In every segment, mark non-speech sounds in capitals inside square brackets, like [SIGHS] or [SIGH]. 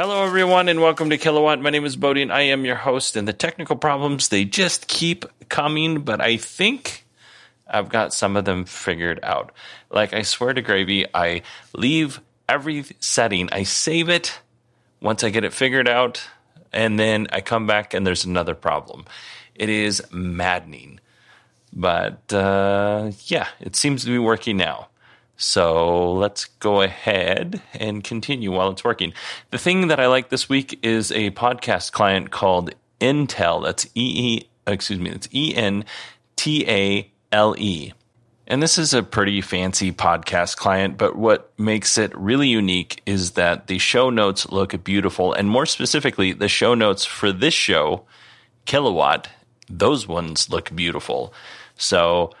Hello, everyone, and welcome to Kilowatt. My name is Bodie, and I am your host. And the technical problems, they just keep coming, but I think I've got some of them figured out. Like, I swear to gravy, I leave every setting, I save it once I get it figured out, and then I come back and there's another problem. It is maddening. But uh, yeah, it seems to be working now. So let's go ahead and continue while it's working. The thing that I like this week is a podcast client called Entale. That's E E, excuse me, it's E N T A L E. And this is a pretty fancy podcast client, but what makes it really unique is that the show notes look beautiful. And more specifically, the show notes for this show, Kilowatt, those ones look beautiful. So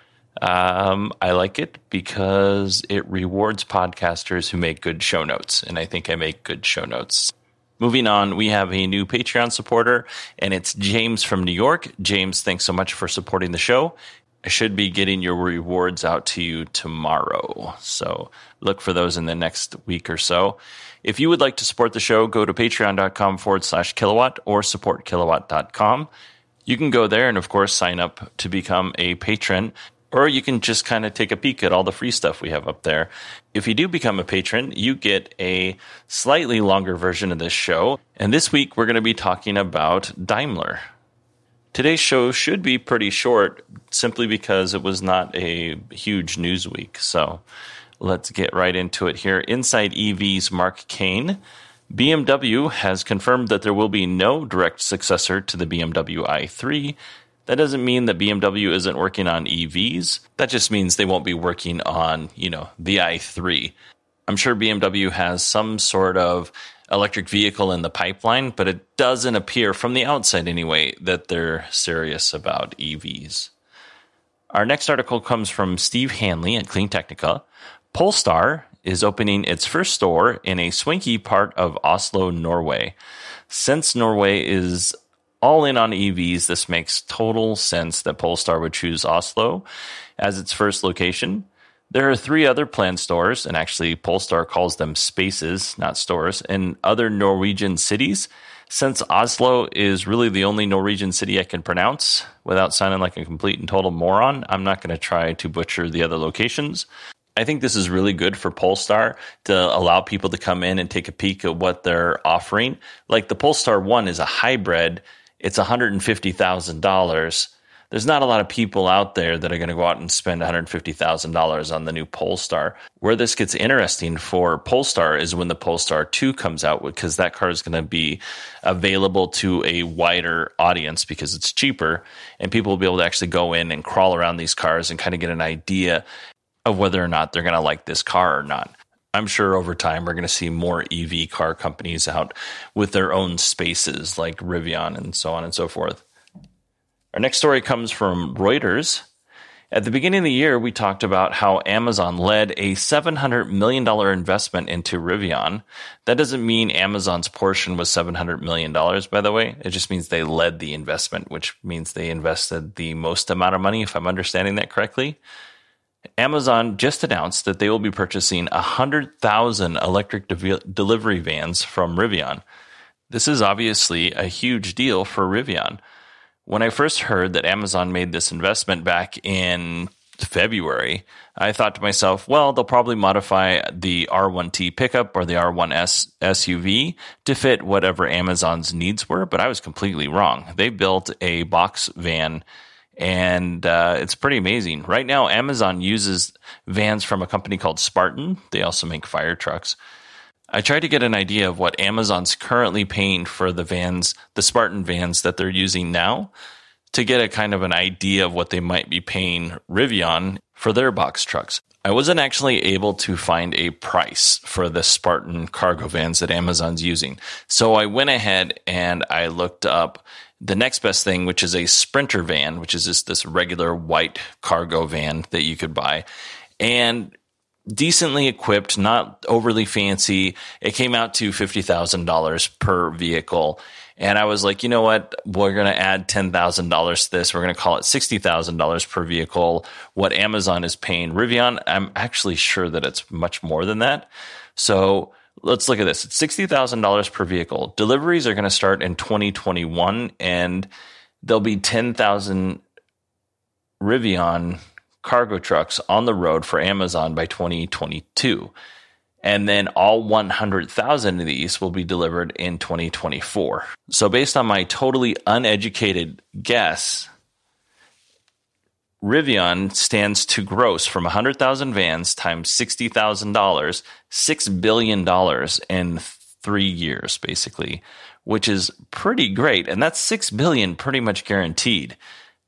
um, I like it because it rewards podcasters who make good show notes, and I think I make good show notes. Moving on, we have a new Patreon supporter, and it's James from New York. James, thanks so much for supporting the show. I should be getting your rewards out to you tomorrow. So look for those in the next week or so. If you would like to support the show, go to patreon.com forward slash kilowatt or supportkilowatt.com. You can go there and, of course, sign up to become a patron or you can just kind of take a peek at all the free stuff we have up there. If you do become a patron, you get a slightly longer version of this show. And this week, we're going to be talking about Daimler. Today's show should be pretty short simply because it was not a huge news week. So let's get right into it here. Inside EV's Mark Kane. BMW has confirmed that there will be no direct successor to the BMW i3 that doesn't mean that BMW isn't working on EVs. That just means they won't be working on, you know, the i3. I'm sure BMW has some sort of electric vehicle in the pipeline, but it doesn't appear from the outside anyway that they're serious about EVs. Our next article comes from Steve Hanley at Clean Technica. Polestar is opening its first store in a swanky part of Oslo, Norway. Since Norway is all in on EVs, this makes total sense that Polestar would choose Oslo as its first location. There are three other planned stores, and actually, Polestar calls them spaces, not stores, in other Norwegian cities. Since Oslo is really the only Norwegian city I can pronounce without sounding like a complete and total moron, I'm not going to try to butcher the other locations. I think this is really good for Polestar to allow people to come in and take a peek at what they're offering. Like the Polestar 1 is a hybrid it's $150,000. There's not a lot of people out there that are going to go out and spend $150,000 on the new Polestar. Where this gets interesting for Polestar is when the Polestar 2 comes out because that car is going to be available to a wider audience because it's cheaper and people will be able to actually go in and crawl around these cars and kind of get an idea of whether or not they're going to like this car or not. I'm sure over time we're going to see more EV car companies out with their own spaces like Rivian and so on and so forth. Our next story comes from Reuters. At the beginning of the year, we talked about how Amazon led a $700 million investment into Rivian. That doesn't mean Amazon's portion was $700 million, by the way. It just means they led the investment, which means they invested the most amount of money, if I'm understanding that correctly. Amazon just announced that they will be purchasing 100,000 electric de- delivery vans from Rivian. This is obviously a huge deal for Rivian. When I first heard that Amazon made this investment back in February, I thought to myself, well, they'll probably modify the R1T pickup or the R1S SUV to fit whatever Amazon's needs were, but I was completely wrong. They built a box van and uh, it's pretty amazing. Right now, Amazon uses vans from a company called Spartan. They also make fire trucks. I tried to get an idea of what Amazon's currently paying for the vans, the Spartan vans that they're using now, to get a kind of an idea of what they might be paying Rivian for their box trucks. I wasn't actually able to find a price for the Spartan cargo vans that Amazon's using. So I went ahead and I looked up the next best thing, which is a Sprinter van, which is just this regular white cargo van that you could buy. And decently equipped, not overly fancy. It came out to $50,000 per vehicle. And I was like, you know what? We're going to add $10,000 to this. We're going to call it $60,000 per vehicle. What Amazon is paying Rivian, I'm actually sure that it's much more than that. So let's look at this. It's $60,000 per vehicle. Deliveries are going to start in 2021 and there'll be 10,000 Rivian cargo trucks on the road for Amazon by 2022. And then all 100,000 of these will be delivered in 2024. So, based on my totally uneducated guess, Rivian stands to gross from 100,000 vans times $60,000, $6 billion in three years, basically, which is pretty great. And that's 6 billion pretty much guaranteed.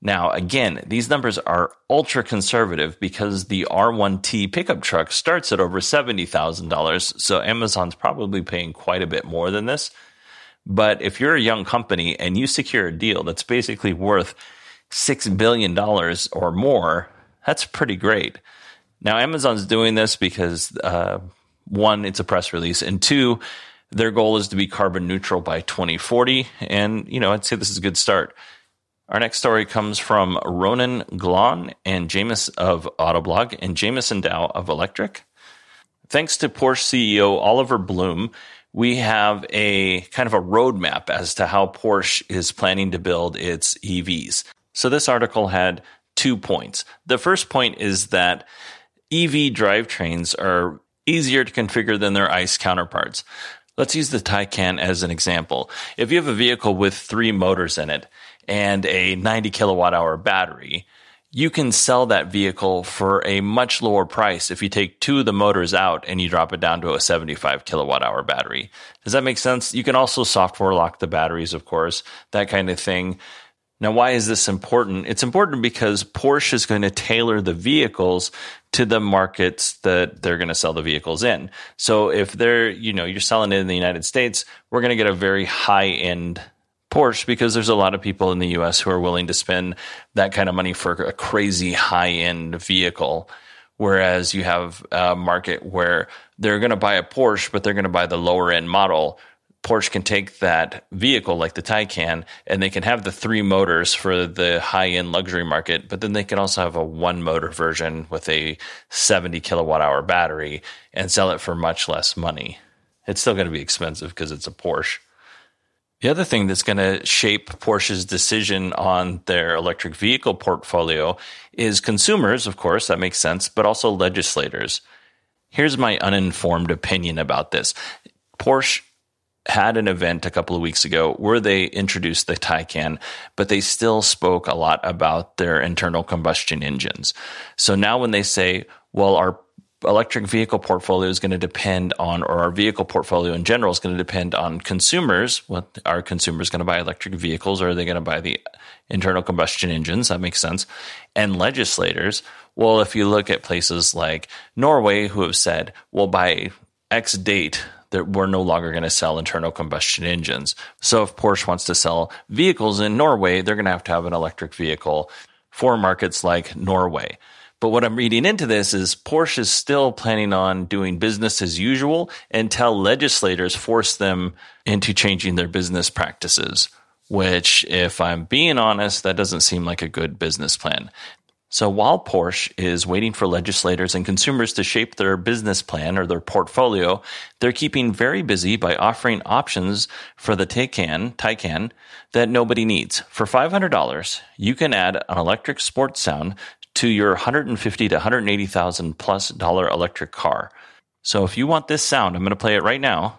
Now, again, these numbers are ultra conservative because the R1T pickup truck starts at over $70,000. So Amazon's probably paying quite a bit more than this. But if you're a young company and you secure a deal that's basically worth $6 billion or more, that's pretty great. Now, Amazon's doing this because, uh, one, it's a press release, and two, their goal is to be carbon neutral by 2040. And, you know, I'd say this is a good start. Our next story comes from Ronan Glon and James of Autoblog and Jameson Dow of Electrek. Thanks to Porsche CEO Oliver Blume, we have a kind of a roadmap as to how Porsche is planning to build its EVs. So this article had two points. The first point is that EV drivetrains are easier to configure than their ICE counterparts. Let's use the Taycan as an example. If you have a vehicle with three motors in it, and a 90 kilowatt hour battery, you can sell that vehicle for a much lower price if you take two of the motors out and you drop it down to a 75 kilowatt hour battery. Does that make sense? You can also software lock the batteries, of course, that kind of thing. Now, why is this important? It's important because Porsche is going to tailor the vehicles to the markets that they're going to sell the vehicles in. So if they're, you know, you're selling it in the United States, we're going to get a very high end Porsche because there's a lot of people in the US who are willing to spend that kind of money for a crazy high end vehicle. Whereas you have a market where they're going to buy a Porsche, but they're going to buy the lower end model. Porsche can take that vehicle like the Taycan and they can have the three motors for the high end luxury market, but then they can also have a one motor version with a 70 kilowatt hour battery and sell it for much less money. It's still going to be expensive because it's a Porsche. The other thing that's going to shape Porsche's decision on their electric vehicle portfolio is consumers, of course, that makes sense, but also legislators. Here's my uninformed opinion about this. Porsche had an event a couple of weeks ago where they introduced the Taycan, but they still spoke a lot about their internal combustion engines. So now when they say, well, our electric vehicle portfolio is going to depend on, or our vehicle portfolio in general is going to depend on consumers. What are consumers going to buy electric vehicles, or are they going to buy the internal combustion engines? That makes sense. And legislators. Well, if you look at places like Norway, who have said, well, by X date, that we're no longer going to sell internal combustion engines. So if Porsche wants to sell vehicles in Norway, they're going to have to have an electric vehicle for markets like Norway. But what I'm reading into this is Porsche is still planning on doing business as usual until legislators force them into changing their business practices, which, if I'm being honest, that doesn't seem like a good business plan. So while Porsche is waiting for legislators and consumers to shape their business plan or their portfolio, they're keeping very busy by offering options for the Taycan, Taycan that nobody needs. For $500, you can add an electric sports sound to your 150 to 180,000 plus dollar electric car. So if you want this sound, I'm going to play it right now.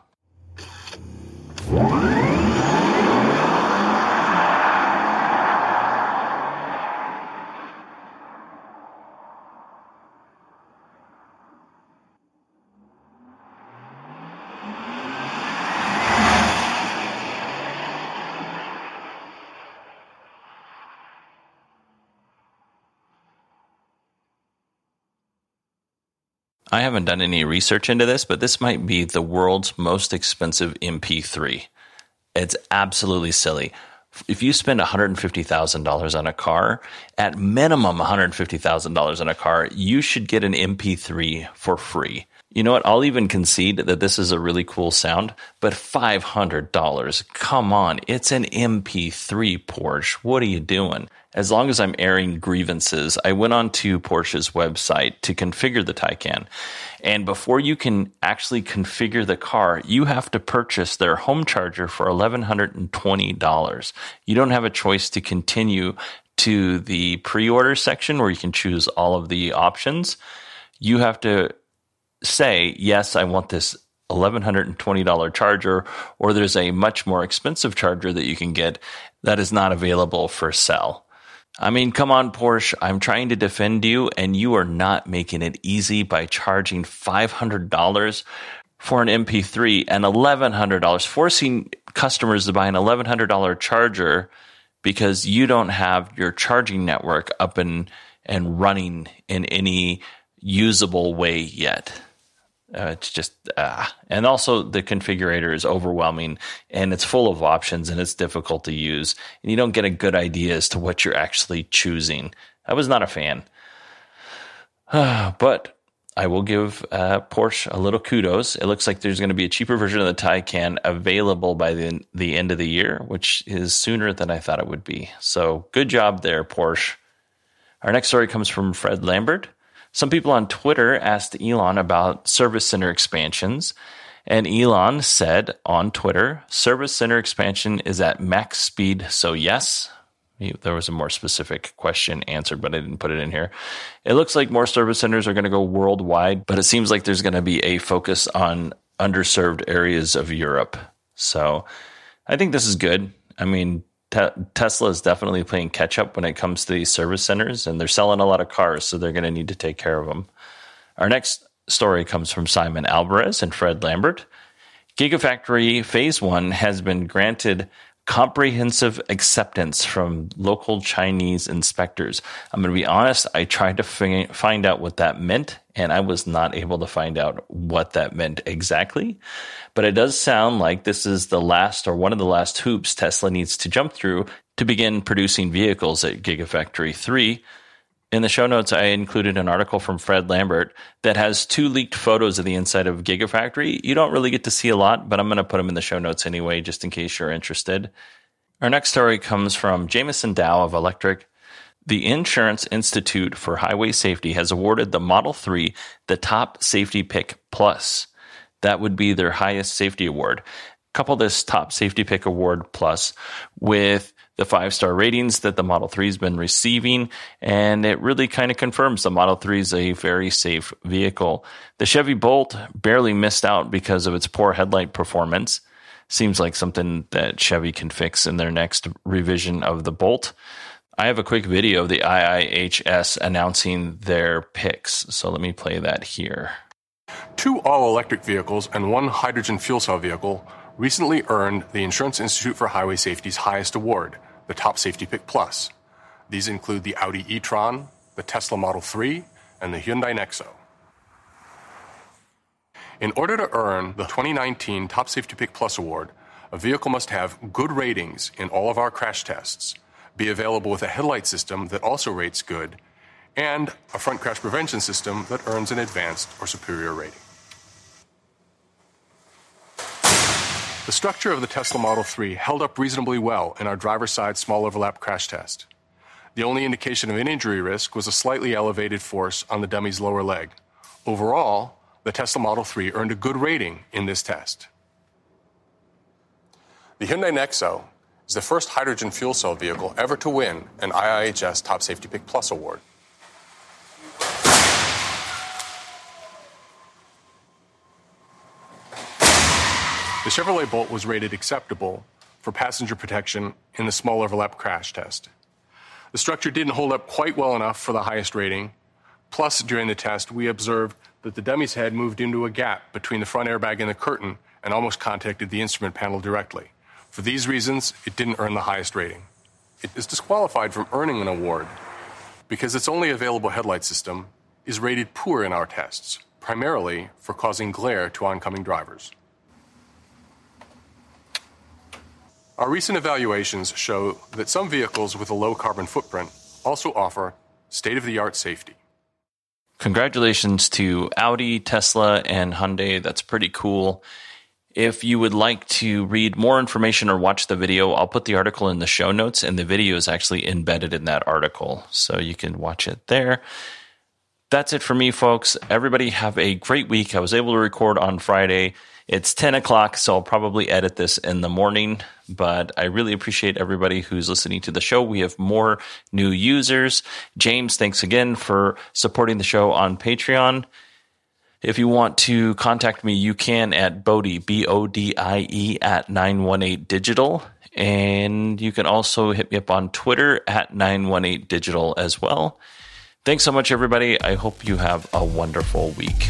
I haven't done any research into this, but this might be the world's most expensive MP3. It's absolutely silly. If you spend $150,000 on a car, at minimum $150,000 on a car, you should get an MP3 for free. You know what? I'll even concede that this is a really cool sound, but $500. Come on. It's an MP3 Porsche. What are you doing? As long as I'm airing grievances, I went on to Porsche's website to configure the Taycan. And before you can actually configure the car, you have to purchase their home charger for $1,120. You don't have a choice to continue to the pre order section where you can choose all of the options. You have to say, yes, I want this $1,120 charger, or there's a much more expensive charger that you can get that is not available for sale. I mean, come on, Porsche. I'm trying to defend you, and you are not making it easy by charging $500 for an MP3 and $1,100, forcing customers to buy an $1,100 charger because you don't have your charging network up and, and running in any usable way yet. Uh, it's just, uh, and also the configurator is overwhelming and it's full of options and it's difficult to use. And you don't get a good idea as to what you're actually choosing. I was not a fan. [SIGHS] but I will give uh, Porsche a little kudos. It looks like there's going to be a cheaper version of the Taycan available by the, the end of the year, which is sooner than I thought it would be. So good job there, Porsche. Our next story comes from Fred Lambert. Some people on Twitter asked Elon about service center expansions, and Elon said on Twitter, service center expansion is at max speed, so yes. There was a more specific question answered, but I didn't put it in here. It looks like more service centers are going to go worldwide, but it seems like there's going to be a focus on underserved areas of Europe. So I think this is good. I mean, te- Tesla is definitely playing catch up when it comes to these service centers, and they're selling a lot of cars, so they're going to need to take care of them. Our next story comes from Simon Alvarez and Fred Lambert. Gigafactory Phase 1 has been granted comprehensive acceptance from local Chinese inspectors. I'm going to be honest, I tried to find out what that meant, and I was not able to find out what that meant exactly. But it does sound like this is the last or one of the last hoops Tesla needs to jump through to begin producing vehicles at Gigafactory 3. In the show notes, I included an article from Fred Lambert that has two leaked photos of the inside of Gigafactory. You don't really get to see a lot, but I'm going to put them in the show notes anyway, just in case you're interested. Our next story comes from Jameson Dow of Electrek. The Insurance Institute for Highway Safety has awarded the Model 3 the top safety pick plus. That would be their highest safety award. Couple this top safety pick award plus with the five star ratings that the Model 3 has been receiving, and it really kind of confirms the Model 3 is a very safe vehicle. The Chevy Bolt barely missed out because of its poor headlight performance. Seems like something that Chevy can fix in their next revision of the Bolt. I have a quick video of the IIHS announcing their picks, so let me play that here. Two all electric vehicles and one hydrogen fuel cell vehicle recently earned the Insurance Institute for Highway Safety's highest award, the Top Safety Pick Plus. These include the Audi e Tron, the Tesla Model 3, and the Hyundai Nexo. In order to earn the 2019 Top Safety Pick Plus award, a vehicle must have good ratings in all of our crash tests, be available with a headlight system that also rates good, and a front crash prevention system that earns an advanced or superior rating. The structure of the Tesla Model 3 held up reasonably well in our driver's side small overlap crash test. The only indication of an injury risk was a slightly elevated force on the dummy's lower leg. Overall, the Tesla Model 3 earned a good rating in this test. The Hyundai Nexo is the first hydrogen fuel cell vehicle ever to win an IIHS Top Safety Pick Plus award. The Chevrolet Bolt was rated acceptable for passenger protection in the small overlap crash test. The structure didn't hold up quite well enough for the highest rating. Plus, during the test, we observed that the dummy's head moved into a gap between the front airbag and the curtain and almost contacted the instrument panel directly. For these reasons, it didn't earn the highest rating. It is disqualified from earning an award because its only available headlight system is rated poor in our tests, primarily for causing glare to oncoming drivers. Our recent evaluations show that some vehicles with a low carbon footprint also offer state of the art safety. Congratulations to Audi, Tesla, and Hyundai. That's pretty cool. If you would like to read more information or watch the video, I'll put the article in the show notes, and the video is actually embedded in that article. So you can watch it there. That's it for me, folks. Everybody have a great week. I was able to record on Friday. It's 10 o'clock, so I'll probably edit this in the morning, but I really appreciate everybody who's listening to the show. We have more new users. James, thanks again for supporting the show on Patreon. If you want to contact me, you can at Bodie, B O D I E, at 918 Digital. And you can also hit me up on Twitter at 918 Digital as well. Thanks so much, everybody. I hope you have a wonderful week.